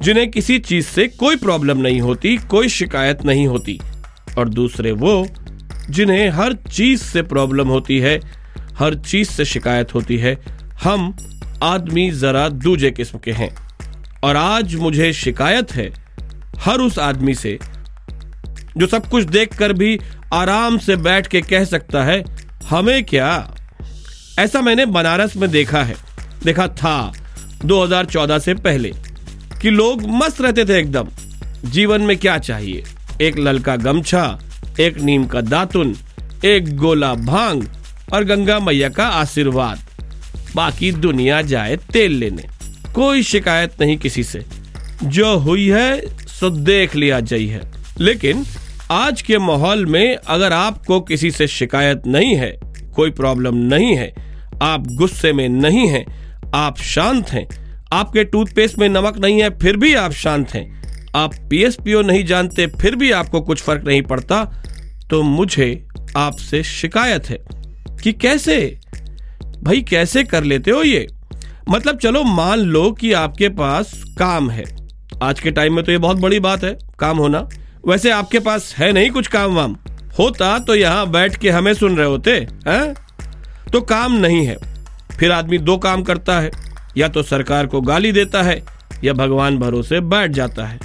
जिन्हें किसी चीज़ से कोई प्रॉब्लम नहीं होती, कोई शिकायत नहीं होती। और दूसरे वो, जिन्हें हर चीज़ से प्रॉब्लम होती है, हर चीज़ से शिकायत होती है। हम आदमी जरा दूजे किस्म के हैं। और आज मुझे शिकायत है हर उस आदमी से, जो सब कुछ देखकर भी आराम से बैठ के कह सकता है, हमें क्या? ऐसा मैंने बनारस में देखा है। देखा था 2014 से पहले। कि लोग मस्त रहते थे एकदम। जीवन में क्या चाहिए? एक ललका गमछा, एक नीम का दातुन, एक गोला भाँग और गंगा मैया का आशीर्वाद। बाकी दुनिया जाए तेल लेने। कोई शिकायत नहीं किसी से। जो हुई है, सो देख लिया है। लेकिन आज के माहौल में अगर आपको किसी से शिकायत नहीं है, कोई प्रॉब्लम नहीं है, आप गुस्से में नहीं हैं, आप शांत हैं आपके टूथपेस्ट में नमक नहीं है, फिर भी आप शांत हैं। आप पीएसपीओ नहीं जानते, फिर भी आपको कुछ फ़र्क नहीं पड़ता। तो मुझे आपसे शिकायत है कि कैसे? भाई, कैसे कर लेते हो ये? मतलब चलो, मान लो कि आपके पास काम है। आज के टाइम में तो ये बहुत बड़ी बात है, काम होना। वैसे आपके पास है नहीं कुछ काम वाम। होता तो यहाँ बैठ के हमें सुन रहे होते, हैं? तो काम नहीं है। फिर आदमी दो काम करता है। या तो सरकार को गाली देता है, या भगवान भरोसे बैठ जाता है।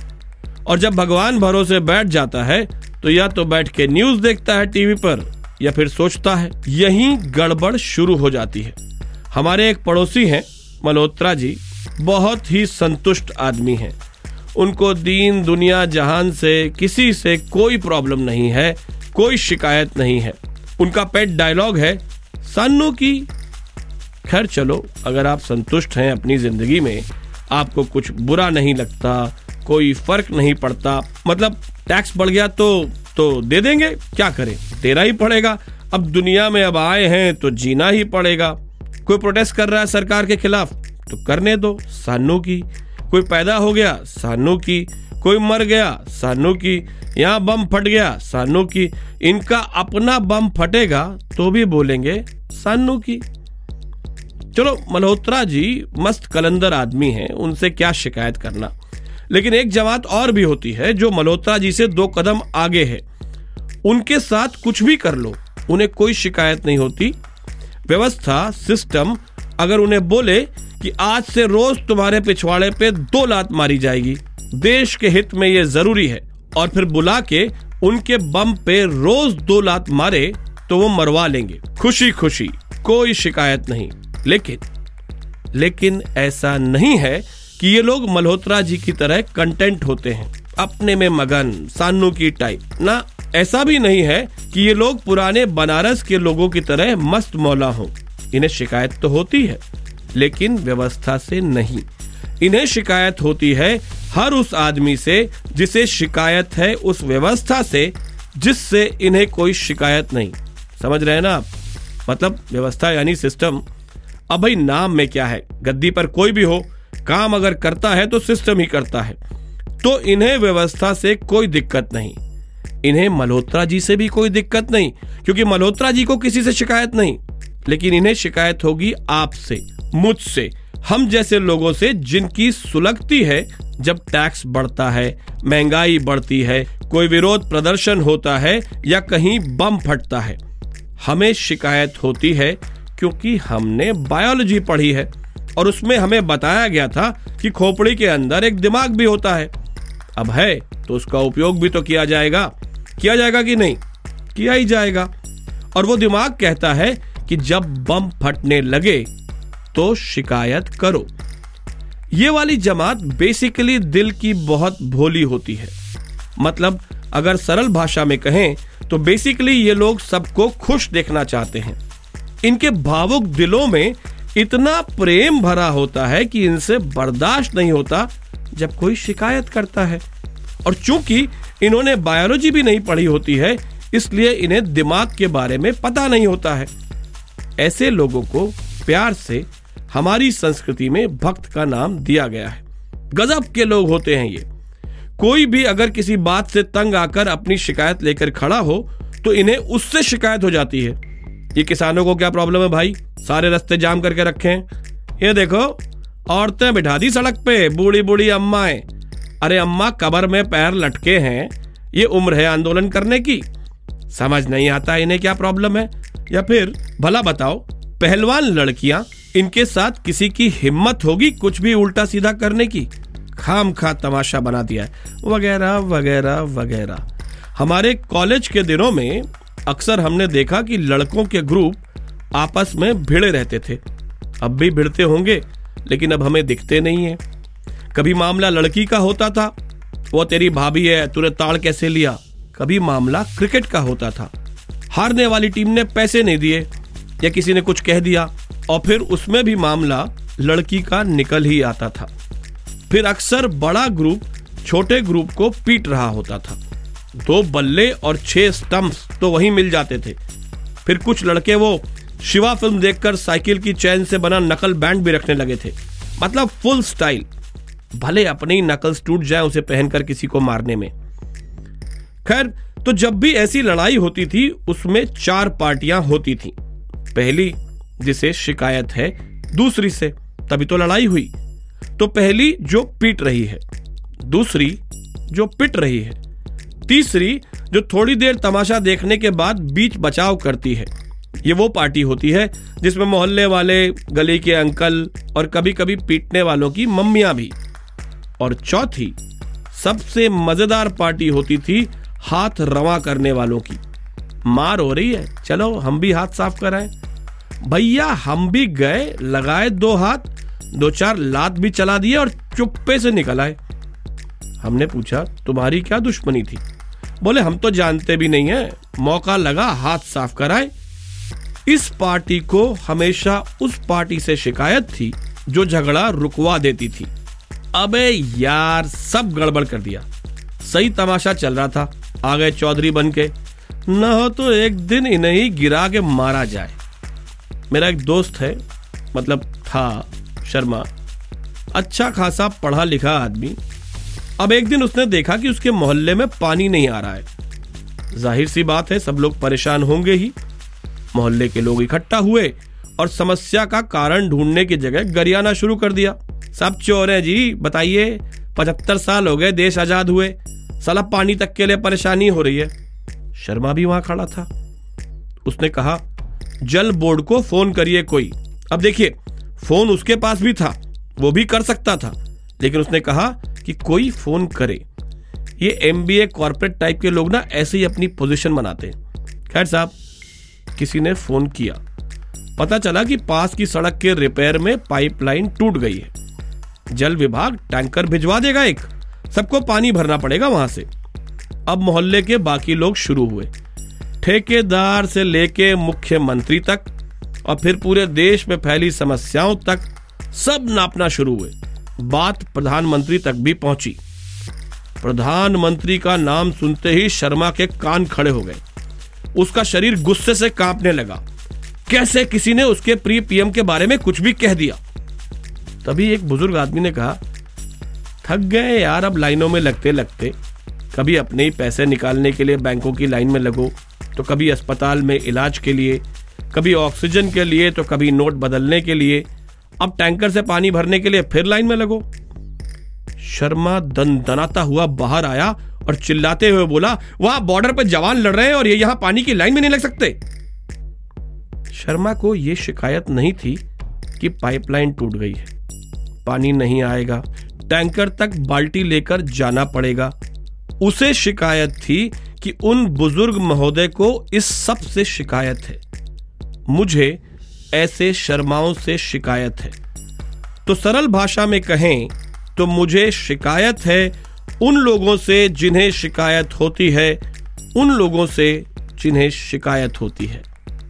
और जब भगवान भरोसे बैठ जाता है तो या तो बैठ के न्यूज़ देखता है टीवी पर, या फिर सोचता है, यही गड़बड़ शुरू हो जाती है। हमारे एक पड़ोसी हैं, मल्होत्रा जी, बहुत ही संतुष्ट आदमी हैं। उनको दीन, दुनिया, जहान से, किसी से कोई प्रॉब्लम नहीं है, कोई शिकायत नहीं है। उनका पेट डायलॉग है, सानू की खैर चलो, अगर आप संतुष्ट हैं अपनी ज़िंदगी में, आपको कुछ बुरा नहीं लगता, कोई फ़र्क नहीं पड़ता मतलब टैक्स बढ़ गया तो तो दे देंगे, क्या करें? तेरा ही पड़ेगा। अब दुनिया में अब आए हैं तो जीना ही पड़ेगा। कोई प्रोटेस्ट कर रहा है सरकार के खिलाफ तो करने दो, सानू की। कोई पैदा हो गया, सानू की। कोई मर गया, सानू की। यहाँ बम फट गया, सानू की। इनका अपना बम फटेगा तो भी बोलेंगे, सानू की। चलो, मल्होत्रा जी, मस्त कलंदर आदमी हैं, उनसे क्या शिकायत करना? लेकिन एक जमात और भी होती है जो मल्होत्रा जी से दो कदम आगे है। उनके साथ कुछ भी कर लो, उन्हें कोई शिकायत नहीं होती। व्यवस्था, सिस्टम, अगर उन्हें बोले कि आज से रोज तुम्हारे पिछवाड़े पे दो लात मारी जाएगी। देश के हित में ये ज़रूरी है। और फिर बुला के उनके बम पे रोज दो लात मारे तो वो मरवा लेंगे। खुशी खुशी कोई शिकायत नहीं। लेकिन लेकिन ऐसा नहीं है कि ये लोग मल्होत्रा जी की तरह कंटेंट होते हैं, अपने में मगन, सानू की टाइप ना, ऐसा भी नहीं है कि ये लोग पुराने बनारस के लोगों की तरह मस्त मौला हों। इन्हें शिकायत तो होती है, लेकिन व्यवस्था से नहीं। इन्हें शिकायत होती है हर उस आदमी से जिसे शिकायत है उस व्यवस्था से, जिससे इन्हें कोई शिकायत नहीं। समझ रहे ना आप? मतलब व्यवस्था यानी सिस्टम अब भाई नाम में क्या है? गद्दी पर कोई भी हो, काम अगर करता है तो सिस्टम ही करता है। तो इन्हें व्यवस्था से कोई दिक्कत नहीं। इन्हें मल्होत्रा जी से भी कोई दिक्कत नहीं, क्योंकि मल्होत्रा जी को किसी से शिकायत नहीं। लेकिन इन्हें शिकायत होगी आपसे, मुझसे, हम जैसे लोगों से जिनकी सुलगती है, जब टैक्स बढ़ता है, महँगाई बढ़ती है, कोई विरोध प्रदर्शन होता है या कहीं बम फटता है। हमें शिकायत होती है क्योंकि हमने बायोलॉजी पढ़ी है और उसमें हमें बताया गया था कि खोपड़ी के अंदर एक दिमाग भी होता है। अब है तो उसका उपयोग भी तो किया जाएगा। किया जाएगा कि नहीं? किया ही जाएगा। और वो दिमाग कहता है कि जब बम फटने लगे तो शिकायत करो। ये वाली जमात बेसिकली दिल की बहुत भोली होती है। मतलब अगर सरल भाषा में कहें तो बेसिकली ये लोग सबको खुश देखना चाहते हैं। इनके भावुक दिलों में इतना प्रेम भरा होता है कि इनसे बर्दाश्त नहीं होता जब कोई शिकायत करता है। और चूँकि इन्होंने बायोलॉजी भी नहीं पढ़ी होती है, इसलिए इन्हें दिमाग के बारे में पता नहीं होता है। ऐसे लोगों को प्यार से हमारी संस्कृति में भक्त का नाम दिया गया है। गजब के लोग होते हैं ये। कोई भी अगर किसी बात से तंग आकर अपनी शिकायत लेकर खड़ा हो तो इन्हें उससे शिकायत हो जाती है। ये किसानों को क्या प्रॉब्लम है भाई? सारे रास्ते जाम करके रखे हैं। ये देखो, औरतें बिठा दी सड़क पे बूढ़ी बूढ़ी अम्माएँ। अरे अम्मा, कबर में पैर लटके हैं। ये उम्र है आंदोलन करने की। समझ नहीं आता इन्हें क्या प्रॉब्लम है? या फिर, भला बताओ, पहलवान लड़कियाँ, इनके साथ किसी की हिम्मत होगी कुछ भी उल्टा सीधा करने की? खाम खा तमाशा बना दिया है। वगैरह वगैरह वगैरह। हमारे कॉलेज के दिनों में अक्सर हमने देखा कि लड़कों के ग्रुप आपस में भिड़े रहते थे। अब भी भिड़ते होंगे, लेकिन अब हमें दिखते नहीं है। कभी मामला लड़की का होता था, वो तेरी भाभी है, तूने ताड़ कैसे लिया? कभी मामला क्रिकेट का होता था। हारने वाली टीम ने पैसे नहीं दिए, या किसी ने कुछ कह दिया, और फिर उसमें भी मामला लड़की का निकल ही आता था। फिर अक्सर बड़ा ग्रुप छोटे ग्रुप को पीट रहा होता था। दो बल्ले और छह स्टंप्स तो वहीं मिल जाते थे। फिर कुछ लड़के वो शिवा फ़िल्म देखकर साइकिल की चैन से बना नकल बैंड भी रखने लगे थे। मतलब फुल स्टाइल। भले अपनी नकल्स टूट जाए उसे पहनकर किसी को मारने में। खैर तो जब भी ऐसी लड़ाई होती थी, उसमें चार पार्टियाँ होती थी। पहली, जिसे शिकायत है, दूसरी से, तभी तो लड़ाई हुई। तो पहली जो पीट रही है, दूसरी जो पिट रही है। तीसरी, जो थोड़ी देर तमाशा देखने के बाद बीच बचाव करती है। ये वो पार्टी होती है, जिसमें मोहल्ले वाले, गली के अंकल और कभी कभी पीटने वालों की मम्मियाँ भी। और चौथी, सबसे मज़ेदार पार्टी होती थी हाथ रवा करने वालों की। मार हो रही है, चलो हम भी हाथ साफ़ कराएँ। भैया, हम भी गए, लगाए दो हाथ, दो चार लात भी चला दिए और चुप्पे से निकल आए। हमने पूछा, तुम्हारी क्या दुश्मनी थी? बोले, हम तो जानते भी नहीं है। मौका लगा, हाथ साफ़ कराए। इस पार्टी को हमेशा उस पार्टी से शिकायत थी, जो झगड़ा रुकवा देती थी। अबे यार, सब गड़बड़ कर दिया। सही तमाशा चल रहा था आ गए चौधरी बन के। न हो तो एक दिन इन्हें ही गिरा के मारा जाए। मेरा एक दोस्त है मतलब था शर्मा। अच्छा खासा पढ़ा लिखा आदमी। अब एक दिन उसने देखा कि उसके मोहल्ले में पानी नहीं आ रहा है। ज़ाहिर सी बात है, सब लोग परेशान होंगे ही। मोहल्ले के लोग इकट्ठा हुए और समस्या का कारण ढूँढने की जगह गरियाना शुरू कर दिया। सब चोर है जी, बताइए, पचहत्तर साल हो गए देश आज़ाद हुए। साला पानी तक के लिए परेशानी हो रही है। शर्मा भी वहाँ खड़ा था। उसने कहा, जल बोर्ड को फ़ोन करिए कोई। अब देखिए, फ़ोन उसके पास भी था, वो भी कर सकता था। लेकिन उसने कहा कि कोई फ़ोन करे। ये M B A corporate type के लोग ना ऐसे ही अपनी पोजीशन बनाते हैं। खैर साहब, किसी ने फ़ोन किया। पता चला कि पास की सड़क के रिपेयर में पाइपलाइन टूट गई है। जल विभाग टैंकर भिजवा देगा एक। सबको पानी भरना पड़ेगा वहाँ से। अब मोहल्ले के बाकी लोग शुरू हुए। ठेकेदार से लेके मुख्यमंत्री तक और फिर पूरे देश में फैली समस्याओं तक सब नापना शुरू हुए। बात प्रधानमंत्री तक भी पहुँची। प्रधानमंत्री का नाम सुनते ही शर्मा के कान खड़े हो गए। उसका शरीर गुस्से से कांपने लगा। कैसे किसी ने उसके प्रिय पीएम के बारे में कुछ भी कह दिया? तभी एक बुज़ुर्ग आदमी ने कहा, थक गए यार अब लाइनों में लगते लगते। कभी अपने ही पैसे निकालने के लिए बैंकों की लाइन में लगो तो कभी अस्पताल में इलाज के लिए, कभी ऑक्सीजन के लिए तो कभी नोट बदलने के लिए। अब टैंकर से पानी भरने के लिए फिर लाइन में लगो। शर्मा दन दनाता हुआ बाहर आया और चिल्लाते हुए बोला, वहाँ बॉर्डर पर जवान लड़ रहे हैं और ये यहाँ पानी की लाइन में नहीं लग सकते। शर्मा को यह शिकायत नहीं थी कि पाइपलाइन टूट गई है। पानी नहीं आएगा। टैंकर तक बाल्टी लेकर जाना पड़ेगा। उसे शिकायत थी कि उन बुज़ुर्ग महोदय को इस सबसे शिकायत है। मुझे ऐसे शर्माओं से शिकायत है। तो सरल भाषा में कहें तो मुझे शिकायत है उन लोगों से जिन्हें शिकायत होती है, उन लोगों से जिन्हें शिकायत होती है।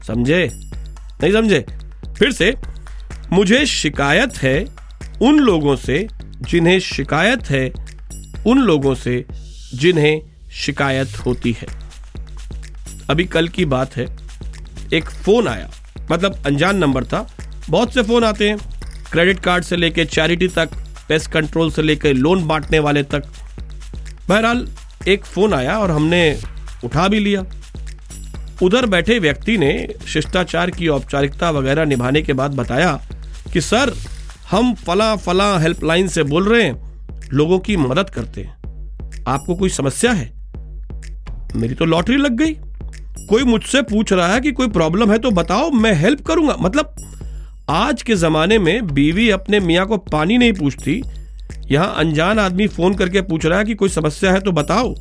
समझे? नहीं समझे? फिर से, मुझे शिकायत है उन लोगों से जिन्हें शिकायत है, उन लोगों से जिन्हें शिकायत होती है। अभी कल की बात है, एक फ़ोन आया। मतलब अनजान नंबर था। बहुत से फ़ोन आते हैं, क्रेडिट कार्ड से लेकर चैरिटी तक, पेस्ट कंट्रोल से लेकर लोन बांटने वाले तक। बहरहाल, एक फ़ोन आया और हमने उठा भी लिया। उधर बैठे व्यक्ति ने शिष्टाचार की औपचारिकता वगैरह निभाने के बाद बताया कि, सर, हम फला फला हेल्पलाइन से बोल रहे हैं, लोगों की मदद करते हैं। आपको कोई समस्या है? मेरी तो लॉटरी लग गई। कोई मुझसे पूछ रहा है कि कोई प्रॉब्लम है तो बताओ, मैं हेल्प करूँगा। मतलब आज के जमाने में बीवी अपने मियाँ को पानी नहीं पूछती। यहाँ अनजान आदमी फ़ोन करके पूछ रहा है कि कोई समस्या है तो बताओ।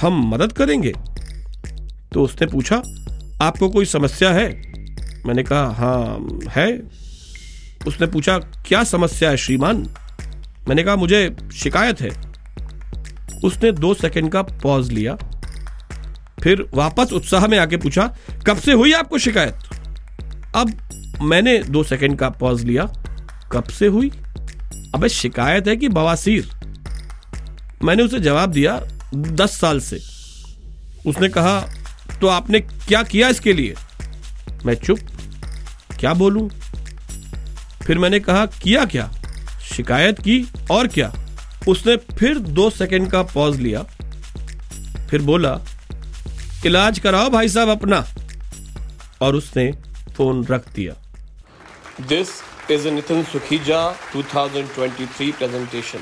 हम मदद करेंगे। तो उसने पूछा, आपको कोई समस्या है? मैंने कहा हाँ है। उसने पूछा, क्या समस्या है श्रीमान? मैंने कहा, मुझे शिकायत है। उसने दो सेकंड का पॉज लिया। फिर वापस उत्साह में आके पूछा, कब से हुई आपको शिकायत? अब मैंने दो सेकंड का पॉज लिया, कब से हुई? अबे, शिकायत है कि बवासीर। मैंने उसे जवाब दिया, दस साल से। उसने कहा तो आपने क्या किया इसके लिए? मैं चुप, क्या बोलूँ? फिर मैंने कहा, किया क्या? शिकायत की और क्या? उसने फिर दो सेकंड का पॉज लिया, फिर बोला इलाज कराओ भाई साहब अपना। और उसने फ़ोन रख दिया। This is Nitin Sukhija 2023 presentation